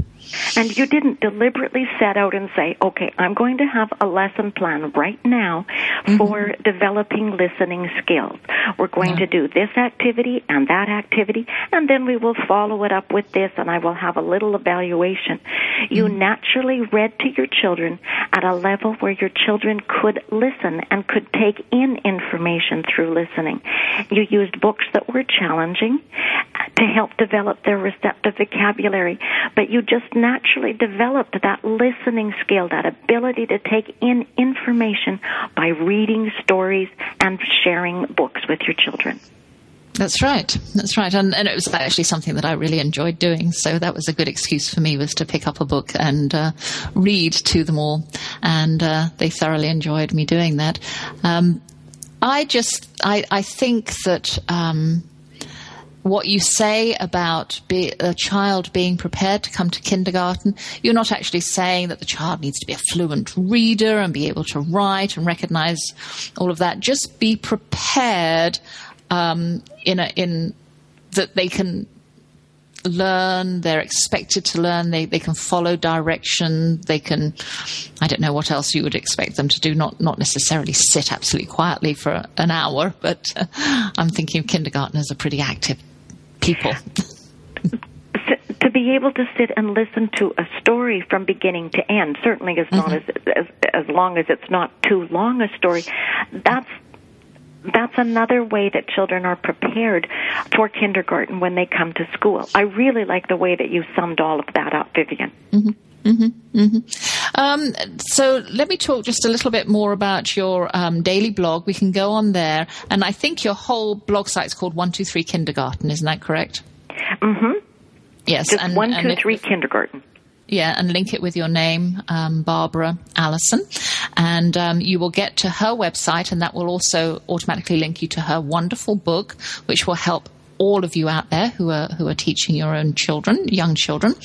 And you didn't deliberately set out and say, okay, I'm going to have a lesson plan right now mm-hmm. for developing listening skills. We're going yeah. to do this activity and that activity, and then we will follow it up with this, and I will have a little evaluation. Mm-hmm. You naturally read to your children at a level where your children could listen and could take in information through listening. You used books that were challenging to help develop their receptive vocabulary, but you just naturally developed that listening skill, that ability to take in information by reading stories and sharing books with your children. That's right. That's right. And, and, it was actually something that I really enjoyed doing. So that was a good excuse for me was to pick up a book and uh, read to them all. And uh, they thoroughly enjoyed me doing that. Um, I just, I, I think that, um, what you say about be, a child being prepared to come to kindergarten, you're not actually saying that the child needs to be a fluent reader and be able to write and recognize all of that. Just be prepared um, in a, in that they can learn, they're expected to learn, they, they can follow direction, they can, I don't know what else you would expect them to do, not, not necessarily sit absolutely quietly for an hour, but uh, I'm thinking kindergartners are pretty active people. to be able to sit and listen to a story from beginning to end, certainly as mm-hmm. as, as as long as it's not too long a story, that's that's another way that children are prepared for kindergarten when they come to school. I really like the way that you summed all of that up, Vivian. Mm-hmm. Mm-hmm, mm-hmm. Um, so let me talk just a little bit more about your um, daily blog. We can go on there, and I think your whole blog site is called One Two Three Kindergarten. Isn't that correct? Mm-hmm. Yes, just and, One Two Three if, Kindergarten. Yeah, and link it with your name, um, Barbara Allisen, and um, you will get to her website, and that will also automatically link you to her wonderful book, which will help all of you out there who are who are teaching your own children, young children,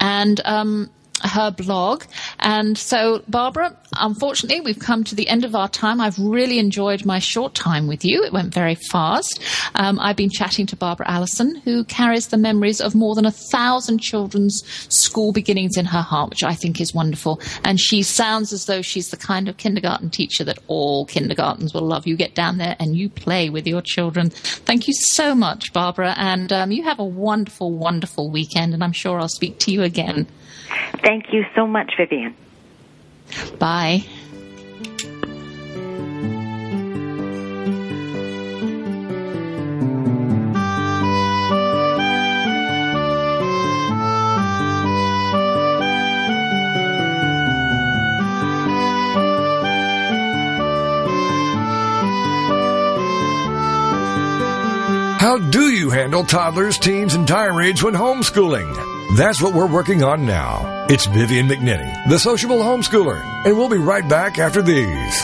and um, her blog. And so, Barbara, unfortunately, we've come to the end of our time. I've really enjoyed my short time with you. It went very fast. Um, I've been chatting to Barbara Allisen, who carries the memories of more than a thousand children's school beginnings in her heart, which I think is wonderful. And she sounds as though she's the kind of kindergarten teacher that all kindergartens will love. You get down there and you play with your children. Thank you so much, Barbara. And um, you have a wonderful, wonderful weekend. And I'm sure I'll speak to you again. Thank you so much, Vivian. Bye. How do you handle toddlers, teens, and tirades when homeschooling? That's what we're working on now. It's Vivian McNinney, the sociable homeschooler, and we'll be right back after these.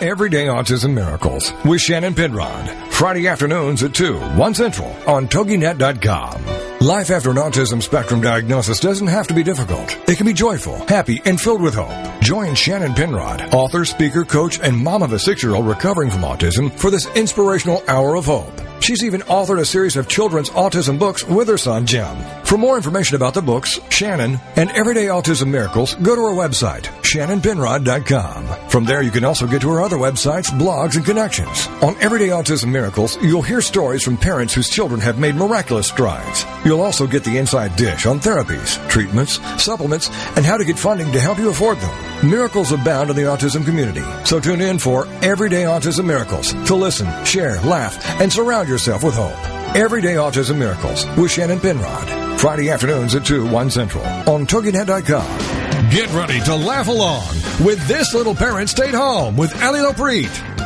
Everyday Autism Miracles with Shannon Penrod. Friday afternoons at 2, 1 Central on TogiNet.com. Life after an autism spectrum diagnosis doesn't have to be difficult. It can be joyful, happy, and filled with hope. Join Shannon Penrod, author, speaker, coach, and mom of a six-year-old recovering from autism for this inspirational hour of hope. She's even authored a series of children's autism books with her son, Jim. For more information about the books, Shannon, and Everyday Autism Miracles, go to her website, shannonpenrod.com. From there, you can also get to her other websites, blogs, and connections. On Everyday Autism Miracles, you'll hear stories from parents whose children have made miraculous strides. You'll also get the inside dish on therapies, treatments, supplements, and how to get funding to help you afford them. Miracles abound in the autism community, so tune in for Everyday Autism Miracles to listen, share, laugh, and surround yourself with hope. Everyday Autism Miracles with Shannon Penrod. Friday afternoons at 2, 1 Central on TogiNet.com. Get ready to laugh along with This Little Parent Stayed Home with Ellie Lopreet.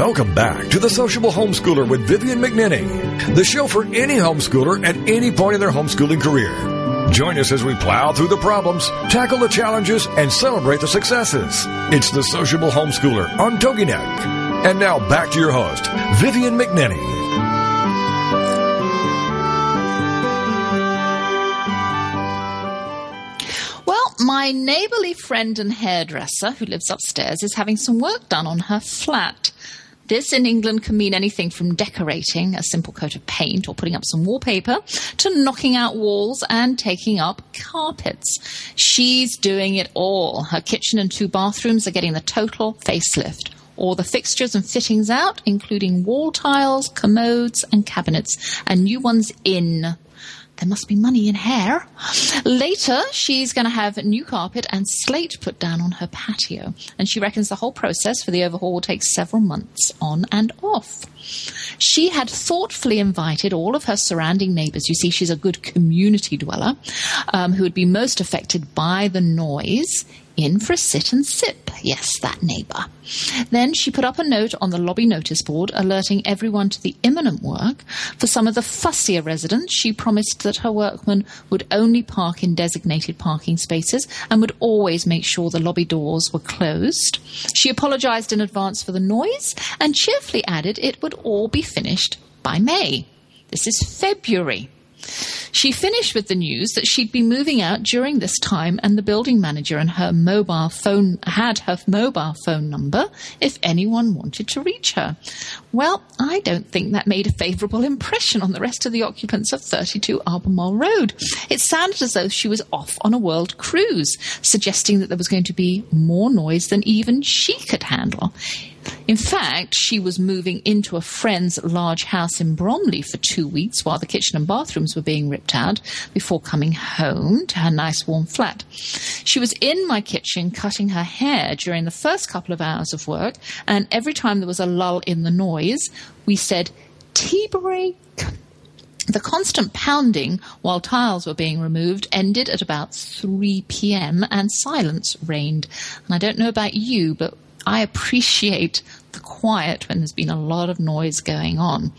Welcome back to the Sociable Homeschooler with Vivian McNinney, the show for any homeschooler at any point in their homeschooling career. Join us as we plow through the problems, tackle the challenges, and celebrate the successes. It's the Sociable Homeschooler on TogiNet. And now back to your host, Vivian McNinney. Well, my neighborly friend and hairdresser who lives upstairs is having some work done on her flat. This in England can mean anything from decorating a simple coat of paint or putting up some wallpaper to knocking out walls and taking up carpets. She's doing it all. Her kitchen and two bathrooms are getting the total facelift. All the fixtures and fittings out, including wall tiles, commodes, and cabinets, and new ones in. There must be money in hair. Later, she's going to have new carpet and slate put down on her patio. And she reckons the whole process for the overhaul will take several months on and off. She had thoughtfully invited all of her surrounding neighbors. You see, she's a good community dweller um, who would be most affected by the noise in for a sit and sip. Yes, that neighbour. Then she put up a note on the lobby notice board alerting everyone to the imminent work. For some of the fussier residents, she promised that her workmen would only park in designated parking spaces and would always make sure the lobby doors were closed. She apologised in advance for the noise and cheerfully added it would all be finished by May. This is February. She finished with the news that she'd be moving out during this time and the building manager and her mobile phone had her mobile phone number if anyone wanted to reach her. Well, I don't think that made a favourable impression on the rest of the occupants of 32 Albemarle Road. It sounded as though she was off on a world cruise, suggesting that there was going to be more noise than even she could handle. In fact, she was moving into a friend's large house in Bromley for two weeks while the kitchen and bathrooms were being ripped out before coming home to her nice warm flat. She was in my kitchen cutting her hair during the first couple of hours of work, and every time there was a lull in the noise, we said, tea break. The constant pounding while tiles were being removed ended at about 3 p.m. and silence reigned. And I don't know about you, but I appreciate the quiet when there's been a lot of noise going on.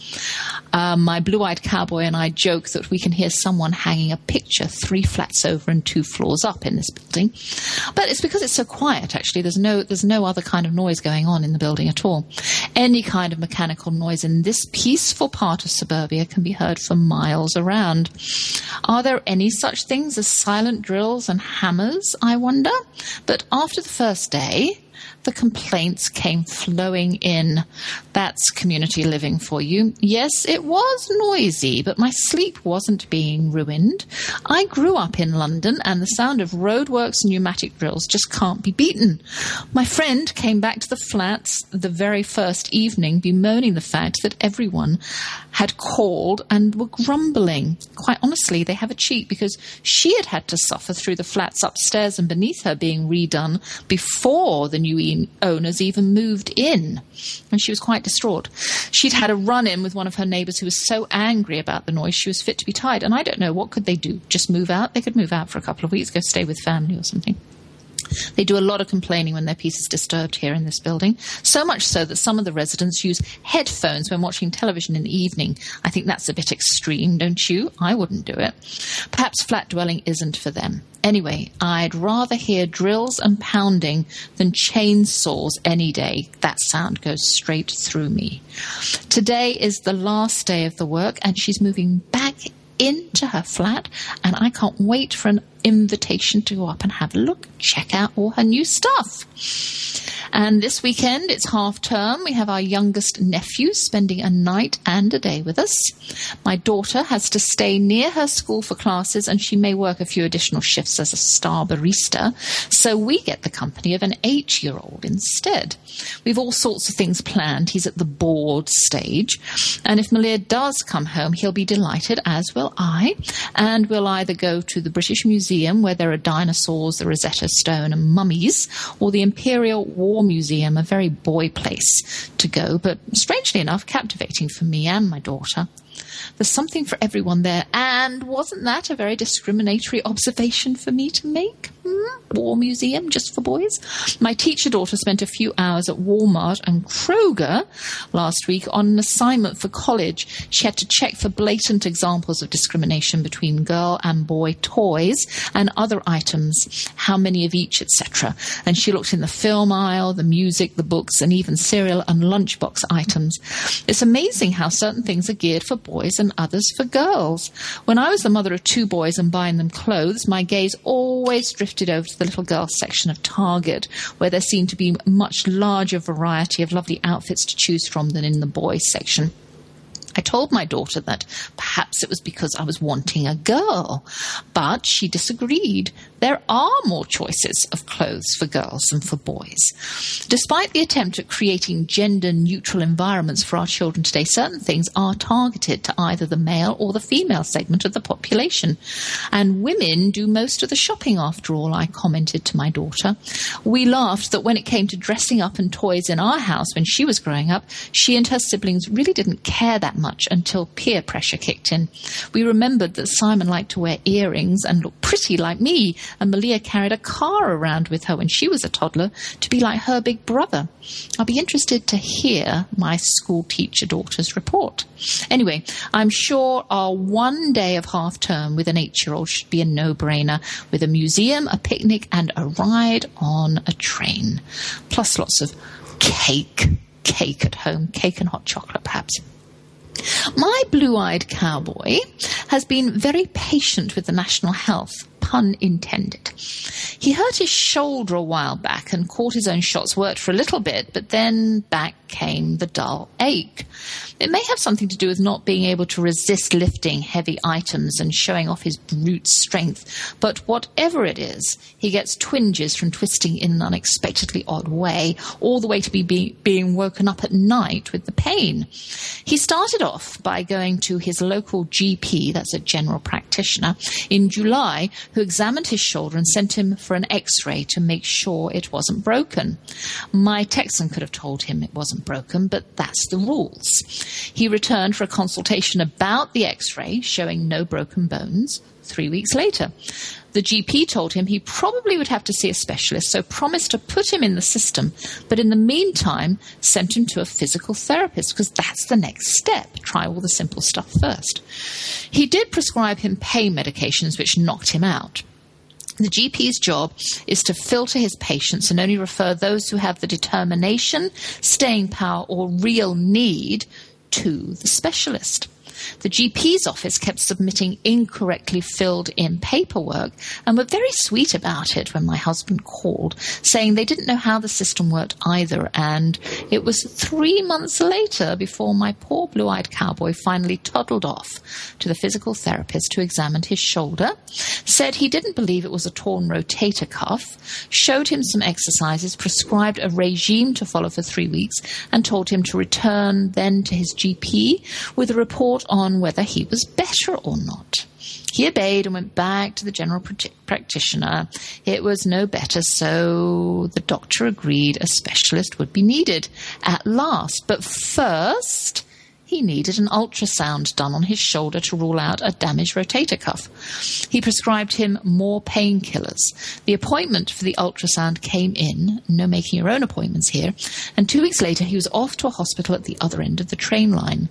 Um, my blue eyed cowboy and I joke that we can hear someone hanging a picture three flats over and two floors up in this building. But it's because it's so quiet, actually. There's no, there's no other kind of noise going on in the building at all. Any kind of mechanical noise in this peaceful part of suburbia can be heard for miles around. Are there any such things as silent drills and hammers, I wonder? But after the first day, the complaints came flowing in. That's community living for you. Yes, it was noisy, but my sleep wasn't being ruined. I grew up in London, and the sound of roadworks and pneumatic drills just can't be beaten. My friend came back to the flats the very first evening, bemoaning the fact that everyone had called and were grumbling. Quite honestly, they have a cheat because she had had to suffer through the flats upstairs and beneath her being redone before the new owners even moved in. And she was quite distraught. She'd had a run in with one of her neighbours who was so angry about the noise she was fit to be tied. And I don't know, what could they do? Just move out? They could move out for a couple of weeks, go stay with family or something. They do a lot of complaining when their peace is disturbed here in this building, so much so that some of the residents use headphones when watching television in the evening. I think that's a bit extreme, don't you? I wouldn't do it. Perhaps flat dwelling isn't for them. Anyway, I'd rather hear drills and pounding than chainsaws any day. That sound goes straight through me. Today is the last day of the work, and she's moving back into her flat, and I can't wait for an invitation to go up and have a look, check out all her new stuff. And this weekend, it's half term. We have our youngest nephew spending a night and a day with us. My daughter has to stay near her school for classes, and she may work a few additional shifts as a star barista. So we get the company of an eight year old instead. We've all sorts of things planned. He's at the board stage. And if Malia does come home, he'll be delighted, as will I. And we'll either go to the British Museum, where there are dinosaurs, the Rosetta Stone, and mummies, or the Imperial War Museum, a very boy place to go, but strangely enough, captivating for me and my daughter. There's something for everyone there, and wasn't that a very discriminatory observation for me to make? War Museum just for boys? My teacher daughter spent a few hours at Walmart and Kroger last week on an assignment for college. She had to check for blatant examples of discrimination between girl and boy toys and other items, how many of each, etc. And she looked in the film aisle, the music, the books, and even cereal and lunchbox items. It's amazing how certain things are geared for boys and others for girls. When I was the mother of two boys and buying them clothes, my gaze always drifted over to the little girls section of Target, where there seemed to be much larger variety of lovely outfits to choose from than in the boys section. I told my daughter that perhaps it was because I was wanting a girl, but she disagreed. There are more choices of clothes for girls than for boys. Despite the attempt at creating gender neutral environments for our children today, certain things are targeted to either the male or the female segment of the population. And women do most of the shopping after all, I commented to my daughter. We laughed that when it came to dressing up and toys in our house when she was growing up, she and her siblings really didn't care that much until peer pressure kicked in. We remembered that Simon liked to wear earrings and look pretty like me, and Malia carried a car around with her when she was a toddler to be like her big brother. I'll be interested to hear my school teacher daughter's report. Anyway, I'm sure our one day of half term with an eight year old should be a no brainer with a museum, a picnic, and a ride on a train. Plus lots of cake. Cake at home, cake and hot chocolate, perhaps. My blue eyed cowboy has been very patient with the national health, pun intended. He hurt his shoulder a while back and cortisone shots, worked for a little bit, but then back came the dull ache. It may have something to do with not being able to resist lifting heavy items and showing off his brute strength, but whatever it is, he gets twinges from twisting in an unexpectedly odd way, all the way to be, be being woken up at night with the pain. He started off by going to his local GP, that's a general practitioner, in July, who examined his shoulder and sent him for an x ray to make sure it wasn't broken. My Texan could have told him it wasn't broken, but that's the rules. He returned for a consultation about the x ray, showing no broken bones, three weeks later. The GP told him he probably would have to see a specialist, so promised to put him in the system, but in the meantime, sent him to a physical therapist because that's the next step. Try all the simple stuff first. He did prescribe him pain medications, which knocked him out. The GP's job is to filter his patients and only refer those who have the determination, staying power, or real need to the specialist. The GP's office kept submitting incorrectly filled in paperwork and were very sweet about it when my husband called, saying they didn't know how the system worked either. And it was three months later before my poor blue eyed cowboy finally toddled off to the physical therapist who examined his shoulder, said he didn't believe it was a torn rotator cuff, showed him some exercises, prescribed a regime to follow for three weeks, and told him to return then to his GP with a report on whether he was better or not. He obeyed and went back to the general practitioner. It was no better, so the doctor agreed a specialist would be needed at last. But first, he needed an ultrasound done on his shoulder to rule out a damaged rotator cuff. He prescribed him more painkillers. The appointment for the ultrasound came in, no making your own appointments here, and two weeks later he was off to a hospital at the other end of the train line.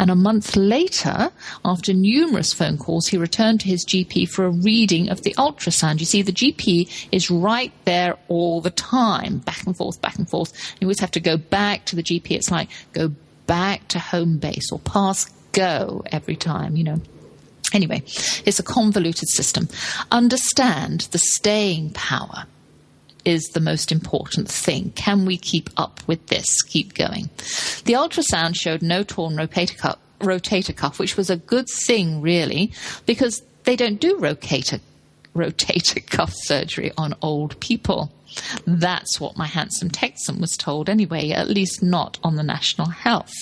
And a month later, after numerous phone calls, he returned to his GP for a reading of the ultrasound. You see, the GP is right there all the time, back and forth, back and forth. You always have to go back to the GP. It's like, go back to home base or pass go every time, you know. Anyway, it's a convoluted system. Understand the staying power is the most important thing. Can we keep up with this? Keep going. The ultrasound showed no torn rotator cuff, rotator cuff which was a good thing, really, because they don't do rotator, rotator cuff surgery on old people. That's what my handsome Texan was told anyway, at least not on the National Health.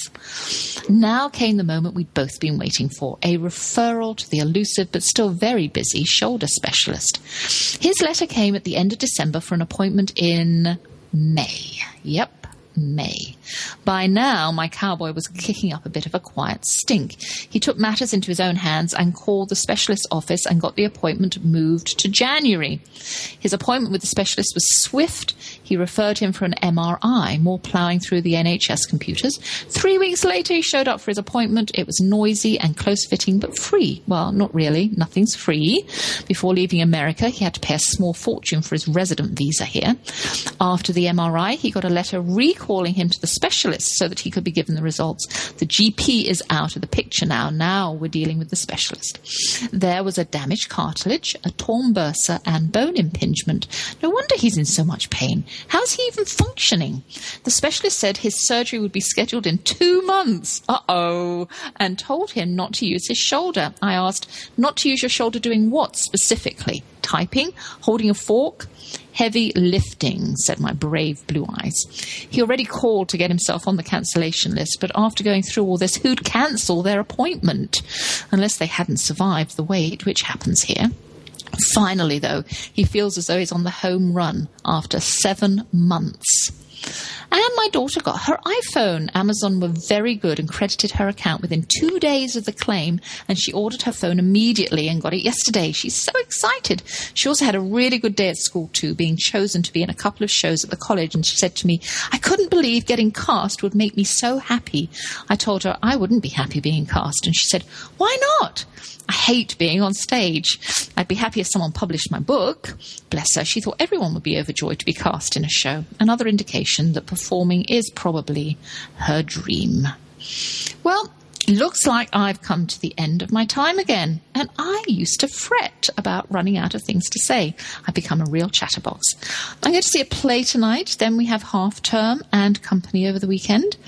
Now came the moment we'd both been waiting for a referral to the elusive but still very busy shoulder specialist. His letter came at the end of December for an appointment in May. Yep, May. By now, my cowboy was kicking up a bit of a quiet stink. He took matters into his own hands and called the specialist's office and got the appointment moved to January. His appointment with the specialist was swift. He referred him for an MRI, more ploughing through the NHS computers. Three weeks later, he showed up for his appointment. It was noisy and close fitting, but free. Well, not really. Nothing's free. Before leaving America, he had to pay a small fortune for his resident visa here. After the MRI, he got a letter recalling calling him to the specialist so that he could be given the results. The GP is out of the picture now. Now we're dealing with the specialist. There was a damaged cartilage, a torn bursa, and bone impingement. No wonder he's in so much pain. How's he even functioning? The specialist said his surgery would be scheduled in two months. Uh oh. And told him not to use his shoulder. I asked, not to use your shoulder doing what specifically? Typing? Holding a fork? Heavy lifting, said my brave blue eyes. He already called to get himself on the cancellation list, but after going through all this, who'd cancel their appointment? Unless they hadn't survived the wait, which happens here. Finally, though, he feels as though he's on the home run after seven months. And my daughter got her iPhone. Amazon were very good and credited her account within two days of the claim, and she ordered her phone immediately and got it yesterday. She's so excited. She also had a really good day at school, too, being chosen to be in a couple of shows at the college. And she said to me, I couldn't believe getting cast would make me so happy. I told her I wouldn't be happy being cast, and she said, Why not? I hate being on stage. I'd be happy if someone published my book. Bless her, she thought everyone would be overjoyed to be cast in a show. Another indication that performing is probably her dream. Well, Looks like I've come to the end of my time again, and I used to fret about running out of things to say. I've become a real chatterbox. I'm going to see a play tonight, then we have half term and company over the weekend.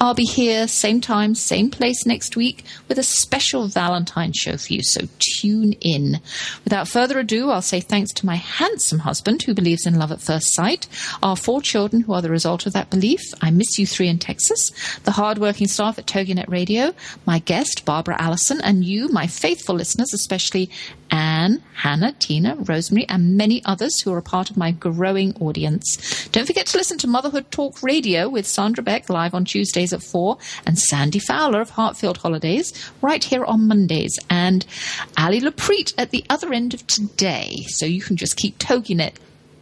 I'll be here, same time, same place next week with a special Valentine show for you, so tune in. Without further ado, I'll say thanks to my handsome husband who believes in love at first sight, our four children who are the result of that belief. I miss you three in Texas, the hardworking staff at TogiNet Radio, my guest, Barbara Allisen, and you, my faithful listeners, especially Anne, Hannah, Tina, Rosemary, and many others who are a part of my growing audience. Don't forget to listen to Motherhood Talk Radio with Sandra Beck live on Tuesdays at 4 and Sandy Fowler of Heartfield Holidays right here on Mondays and Ali Lapreet at the other end of today. So you can just keep TogiNet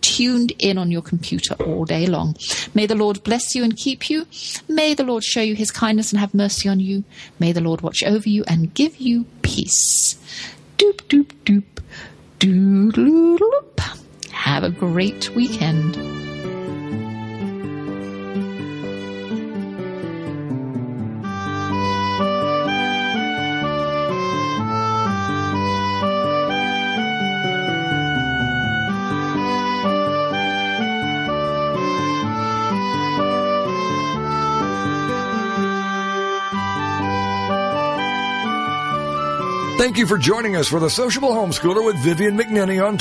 tuned in on your computer all day long. May the Lord bless you and keep you. May the Lord show you his kindness and have mercy on you. May the Lord watch over you and give you peace. Doop, doop, doop. Doodle-doop. Have a great weekend. Thank you for joining us for the Sociable Homeschooler with Vivian McNinney on